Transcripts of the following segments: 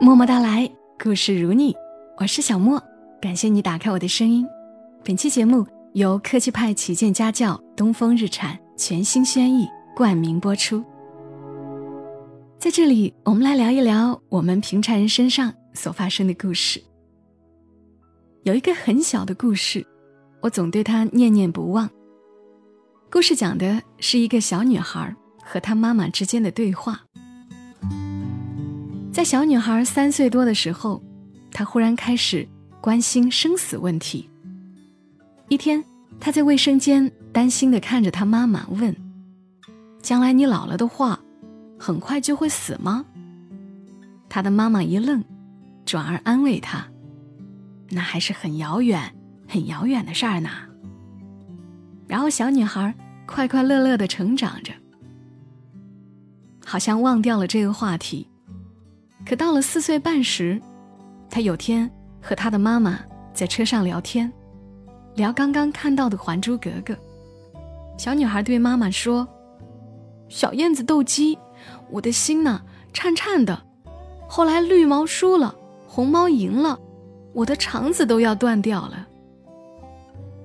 默默到来，故事如你，我是小莫，感谢你打开我的声音。本期节目由科技派旗舰家教东风日产全新轩逸冠名播出。在这里，我们来聊一聊我们平常人身上所发生的故事。有一个很小的故事，我总对它念念不忘。故事讲的是一个小女孩和她妈妈之间的对话。在小女孩三岁多的时候，她忽然开始关心生死问题。一天，她在卫生间担心的看着她妈妈问：“将来你老了的话，很快就会死吗？”她的妈妈一愣，转而安慰她：“那还是很遥远、很遥远的事儿呢。”然后小女孩快快乐乐的成长着，好像忘掉了这个话题。可到了四岁半时，他有天和他的妈妈在车上聊天，聊刚刚看到的《还珠格格》。小女孩对妈妈说：“小燕子斗鸡，我的心呢颤颤的。后来绿毛输了，红毛赢了，我的肠子都要断掉了。”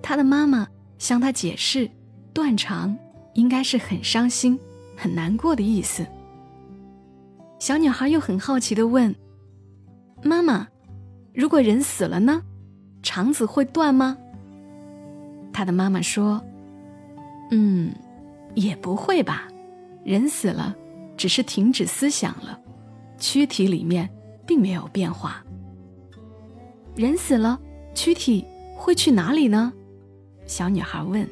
他的妈妈向他解释：“断肠应该是很伤心、很难过的意思。”小女孩又很好奇的问：“妈妈，如果人死了呢，肠子会断吗？”她的妈妈说：“嗯，也不会吧，人死了，只是停止思想了，躯体里面并没有变化。人死了，躯体会去哪里呢？”小女孩问。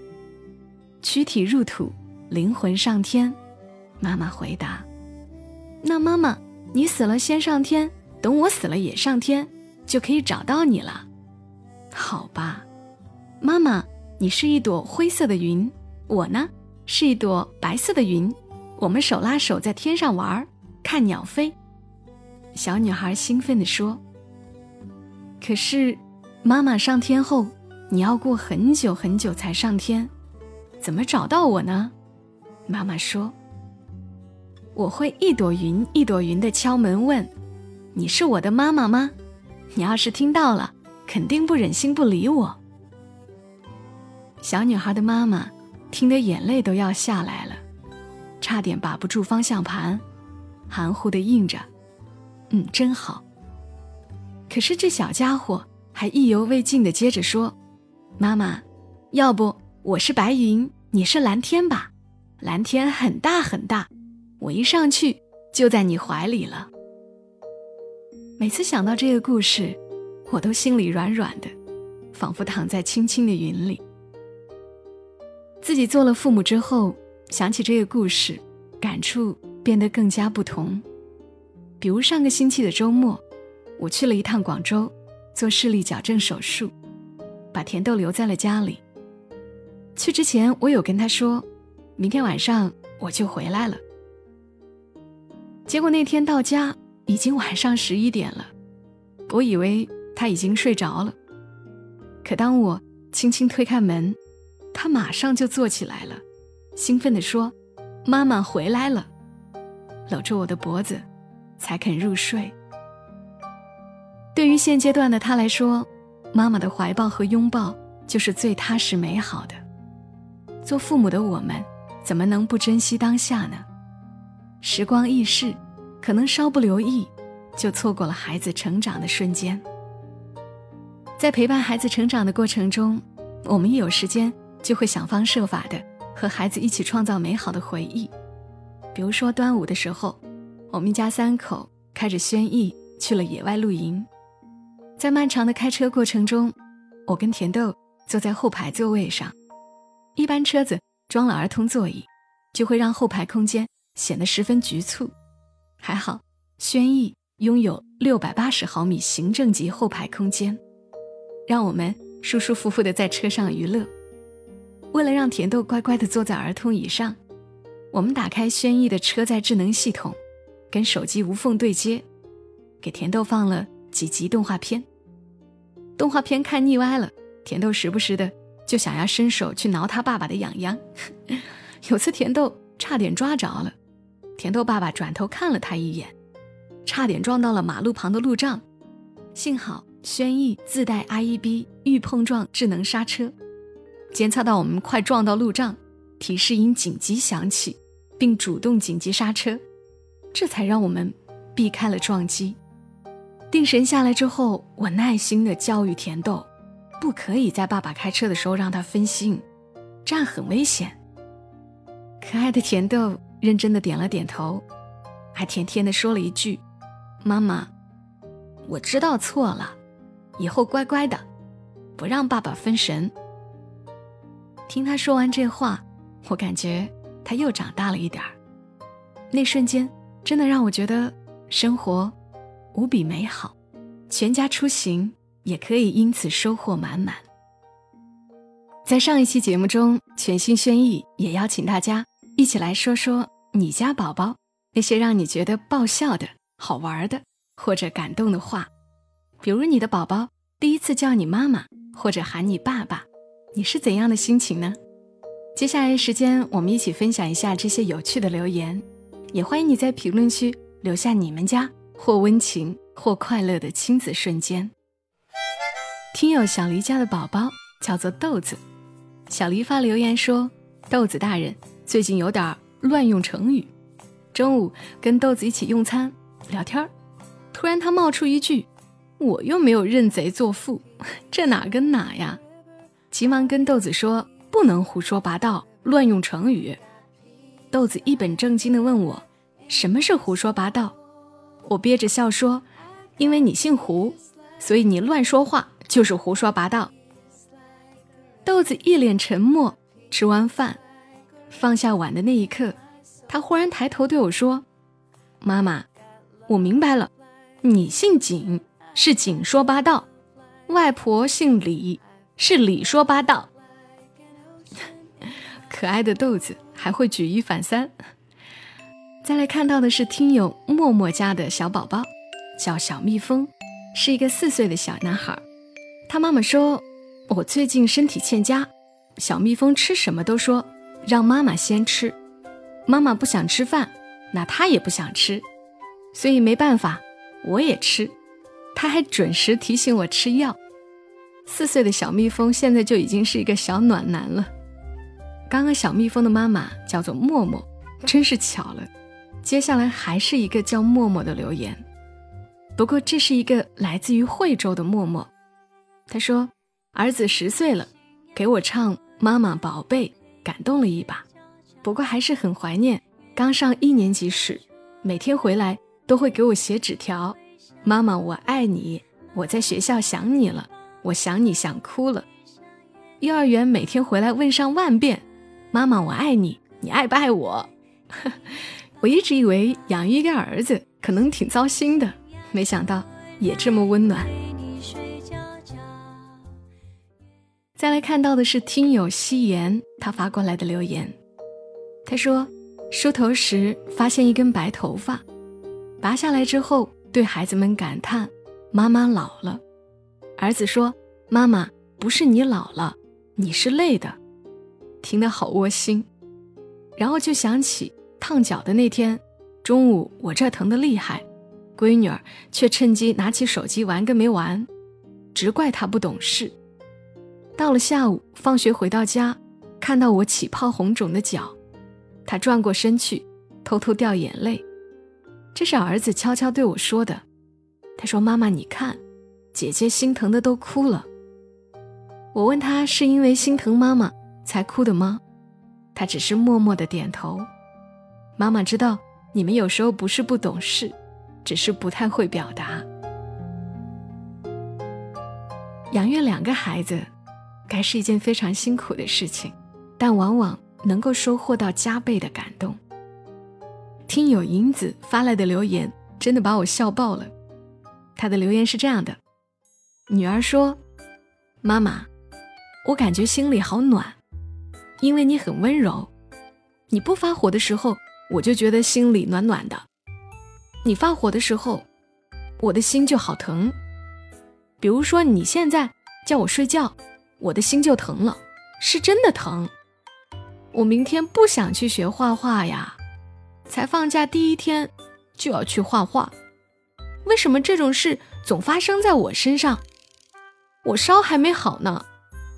“躯体入土，灵魂上天。”妈妈回答。那妈妈，你死了先上天，等我死了也上天，就可以找到你了，好吧？妈妈，你是一朵灰色的云，我呢是一朵白色的云，我们手拉手在天上玩，看鸟飞。小女孩兴奋地说：“可是，妈妈上天后，你要过很久很久才上天，怎么找到我呢？”妈妈说。我会一朵云一朵云的敲门问：“你是我的妈妈吗？”你要是听到了，肯定不忍心不理我。小女孩的妈妈听得眼泪都要下来了，差点把不住方向盘，含糊的应着：“嗯，真好。”可是这小家伙还意犹未尽的接着说：“妈妈，要不我是白云，你是蓝天吧？蓝天很大很大。”我一上去就在你怀里了。每次想到这个故事，我都心里软软的，仿佛躺在青青的云里。自己做了父母之后，想起这个故事，感触变得更加不同。比如上个星期的周末，我去了一趟广州，做视力矫正手术，把甜豆留在了家里。去之前，我有跟他说，明天晚上我就回来了。结果那天到家已经晚上十一点了，我以为他已经睡着了。可当我轻轻推开门，他马上就坐起来了，兴奋地说：“妈妈回来了！”搂着我的脖子，才肯入睡。对于现阶段的他来说，妈妈的怀抱和拥抱就是最踏实美好的。做父母的我们，怎么能不珍惜当下呢？时光易逝，可能稍不留意，就错过了孩子成长的瞬间。在陪伴孩子成长的过程中，我们一有时间就会想方设法的和孩子一起创造美好的回忆。比如说端午的时候，我们一家三口开着轩逸去了野外露营。在漫长的开车过程中，我跟甜豆坐在后排座位上。一般车子装了儿童座椅，就会让后排空间。显得十分局促，还好，轩逸拥有六百八十毫米行政级后排空间，让我们舒舒服服的在车上娱乐。为了让甜豆乖乖的坐在儿童椅上，我们打开轩逸的车载智能系统，跟手机无缝对接，给甜豆放了几集动画片。动画片看腻歪了，甜豆时不时的就想要伸手去挠他爸爸的痒痒，有次甜豆差点抓着了。甜豆爸爸转头看了他一眼，差点撞到了马路旁的路障，幸好轩逸自带 IEB 预碰撞智能刹车，监测到我们快撞到路障，提示音紧急响起，并主动紧急刹车，这才让我们避开了撞击。定神下来之后，我耐心的教育甜豆，不可以在爸爸开车的时候让他分心，这样很危险。可爱的甜豆认真的点了点头，还甜甜的说了一句：“妈妈，我知道错了，以后乖乖的，不让爸爸分神。”听他说完这话，我感觉他又长大了一点儿。那瞬间，真的让我觉得生活无比美好，全家出行也可以因此收获满满。在上一期节目中，全新轩逸也邀请大家。一起来说说你家宝宝那些让你觉得爆笑的好玩的或者感动的话，比如你的宝宝第一次叫你妈妈或者喊你爸爸，你是怎样的心情呢？接下来时间，我们一起分享一下这些有趣的留言，也欢迎你在评论区留下你们家或温情或快乐的亲子瞬间。听友小黎家的宝宝叫做豆子，小黎发留言说：“豆子大人。”最近有点乱用成语。中午跟豆子一起用餐聊天儿突然他冒出一句：“我又没有认贼作父，这哪跟哪呀？”急忙跟豆子说：“不能胡说八道，乱用成语。”豆子一本正经的问我：“什么是胡说八道？”我憋着笑说：“因为你姓胡，所以你乱说话就是胡说八道。”豆子一脸沉默，吃完饭。放下碗的那一刻，他忽然抬头对我说：“妈妈，我明白了，你姓景，是景说八道；外婆姓李，是李说八道。”可爱的豆子还会举一反三。再来看到的是听友默默家的小宝宝，叫小蜜蜂，是一个四岁的小男孩。他妈妈说：“我最近身体欠佳，小蜜蜂吃什么都说。”让妈妈先吃，妈妈不想吃饭，那他也不想吃，所以没办法，我也吃。他还准时提醒我吃药。四岁的小蜜蜂现在就已经是一个小暖男了。刚刚小蜜蜂的妈妈叫做默默，真是巧了。接下来还是一个叫默默的留言，不过这是一个来自于惠州的默默。他说：“儿子十岁了，给我唱《妈妈宝贝》。”感动了一把，不过还是很怀念刚上一年级时，每天回来都会给我写纸条：“妈妈，我爱你，我在学校想你了，我想你想哭了。”幼儿园每天回来问上万遍：“妈妈，我爱你，你爱不爱我？” 我一直以为养育一个儿子可能挺糟心的，没想到也这么温暖。再来看到的是听友夕颜他发过来的留言，他说梳头时发现一根白头发，拔下来之后对孩子们感叹妈妈老了，儿子说妈妈不是你老了，你是累的，听得好窝心，然后就想起烫脚的那天，中午我这疼得厉害，闺女儿却趁机拿起手机玩个没完，只怪她不懂事。到了下午，放学回到家，看到我起泡红肿的脚，他转过身去，偷偷掉眼泪。这是儿子悄悄对我说的。他说：“妈妈，你看，姐姐心疼的都哭了。”我问他是因为心疼妈妈才哭的吗？他只是默默的点头。妈妈知道你们有时候不是不懂事，只是不太会表达。养育两个孩子。该是一件非常辛苦的事情，但往往能够收获到加倍的感动。听友银子发来的留言真的把我笑爆了。他的留言是这样的：女儿说：“妈妈，我感觉心里好暖，因为你很温柔。你不发火的时候，我就觉得心里暖暖的；你发火的时候，我的心就好疼。比如说你现在叫我睡觉。”我的心就疼了，是真的疼。我明天不想去学画画呀，才放假第一天就要去画画，为什么这种事总发生在我身上？我烧还没好呢，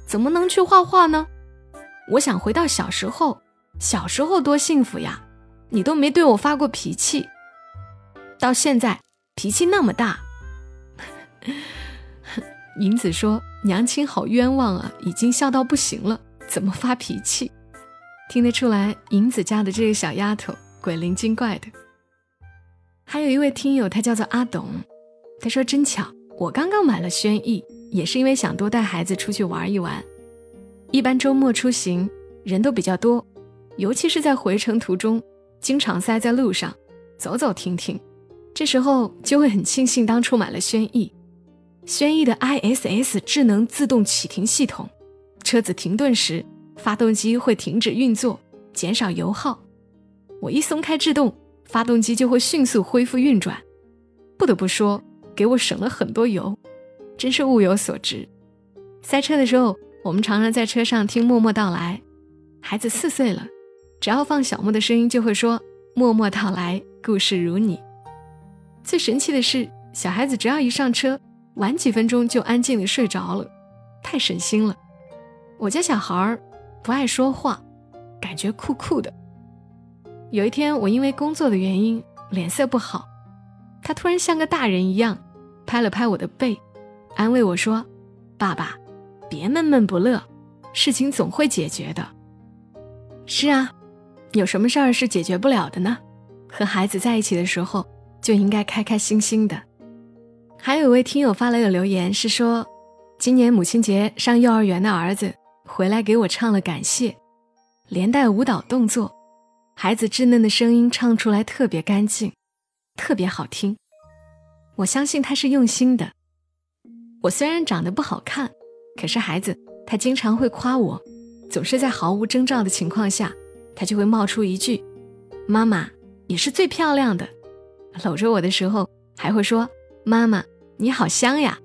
怎么能去画画呢？我想回到小时候，小时候多幸福呀！你都没对我发过脾气，到现在脾气那么大。银子说：“娘亲好冤枉啊，已经笑到不行了，怎么发脾气？”听得出来，银子家的这个小丫头鬼灵精怪的。还有一位听友，他叫做阿董，他说：“真巧，我刚刚买了轩逸，也是因为想多带孩子出去玩一玩。一般周末出行人都比较多，尤其是在回程途中，经常塞在路上，走走停停，这时候就会很庆幸当初买了轩逸。轩逸的 ISS 智能自动启停系统，车子停顿时，发动机会停止运作，减少油耗。我一松开制动。”发动机就会迅速恢复运转，不得不说，给我省了很多油，真是物有所值。塞车的时候，我们常常在车上听默默到来。孩子四岁了，只要放小莫的声音，就会说“默默到来，故事如你”。最神奇的是，小孩子只要一上车，晚几分钟就安静的睡着了，太省心了。我家小孩儿不爱说话，感觉酷酷的。有一天，我因为工作的原因脸色不好，他突然像个大人一样，拍了拍我的背，安慰我说：“爸爸，别闷闷不乐，事情总会解决的。”是啊，有什么事儿是解决不了的呢？和孩子在一起的时候就应该开开心心的。还有一位听友发来的留言是说，今年母亲节上幼儿园的儿子回来给我唱了感谢，连带舞蹈动作。孩子稚嫩的声音唱出来特别干净，特别好听。我相信他是用心的。我虽然长得不好看，可是孩子他经常会夸我，总是在毫无征兆的情况下，他就会冒出一句：“妈妈，你是最漂亮的。”搂着我的时候还会说：“妈妈，你好香呀。”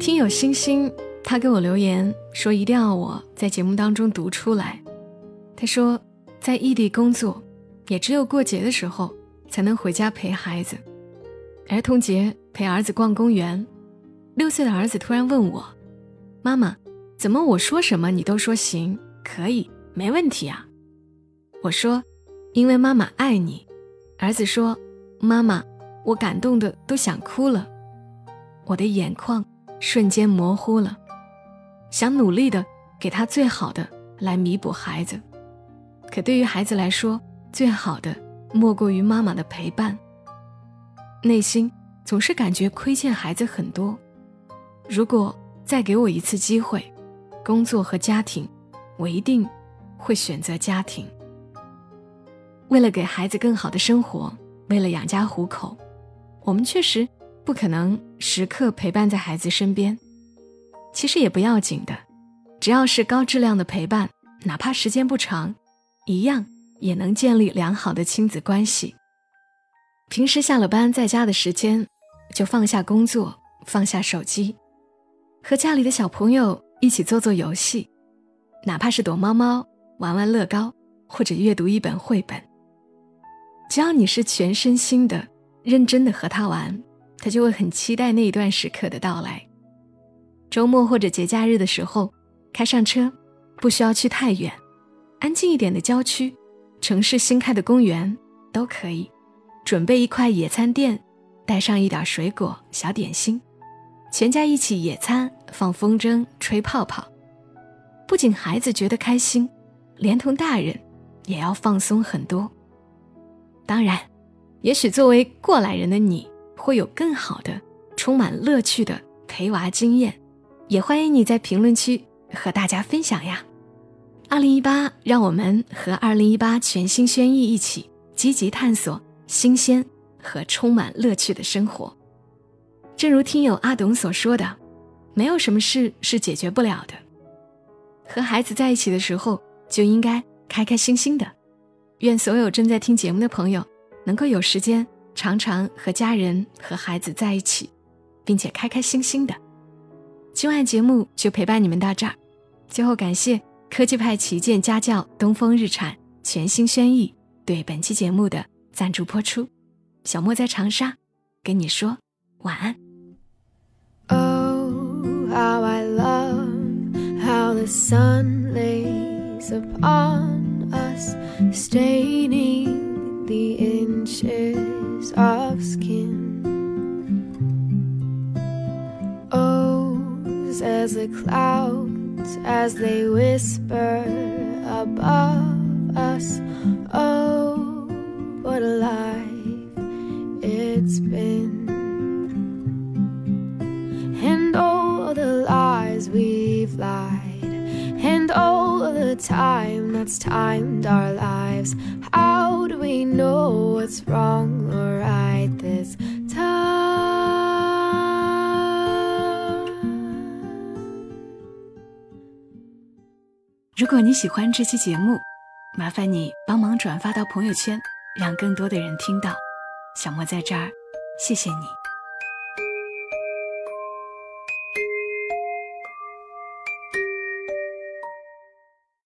听友星星。他给我留言说：“一定要我在节目当中读出来。”他说：“在异地工作，也只有过节的时候才能回家陪孩子。儿童节陪儿子逛公园，六岁的儿子突然问我：‘妈妈，怎么我说什么你都说行，可以，没问题啊？’我说：‘因为妈妈爱你。’儿子说：‘妈妈，我感动的都想哭了，我的眼眶瞬间模糊了。’”想努力的给他最好的来弥补孩子，可对于孩子来说，最好的莫过于妈妈的陪伴。内心总是感觉亏欠孩子很多。如果再给我一次机会，工作和家庭，我一定会选择家庭。为了给孩子更好的生活，为了养家糊口，我们确实不可能时刻陪伴在孩子身边。其实也不要紧的，只要是高质量的陪伴，哪怕时间不长，一样也能建立良好的亲子关系。平时下了班在家的时间，就放下工作，放下手机，和家里的小朋友一起做做游戏，哪怕是躲猫猫、玩玩乐高，或者阅读一本绘本。只要你是全身心的、认真的和他玩，他就会很期待那一段时刻的到来。周末或者节假日的时候，开上车，不需要去太远，安静一点的郊区，城市新开的公园都可以。准备一块野餐垫，带上一点水果、小点心，全家一起野餐，放风筝，吹泡泡。不仅孩子觉得开心，连同大人也要放松很多。当然，也许作为过来人的你，会有更好的、充满乐趣的陪娃经验。也欢迎你在评论区和大家分享呀！二零一八，让我们和二零一八全新轩逸一起积极探索新鲜和充满乐趣的生活。正如听友阿董所说的，没有什么事是解决不了的。和孩子在一起的时候，就应该开开心心的。愿所有正在听节目的朋友，能够有时间常常和家人和孩子在一起，并且开开心心的。今晚节目就陪伴你们到这儿，最后感谢科技派旗舰家教东风日产全新轩逸对本期节目的赞助播出。小莫在长沙，跟你说晚安。Oh, how I love how the sun lays upon staining the inches of skin. Oh, as the clouds as they whisper above us. Oh, what a life it's been. The time that's timed our lives. How do we know what's wrong or right this time? 如果你喜欢这期节目，麻烦你帮忙转发到朋友圈，让更多的人听到。小莫在这儿，谢谢你。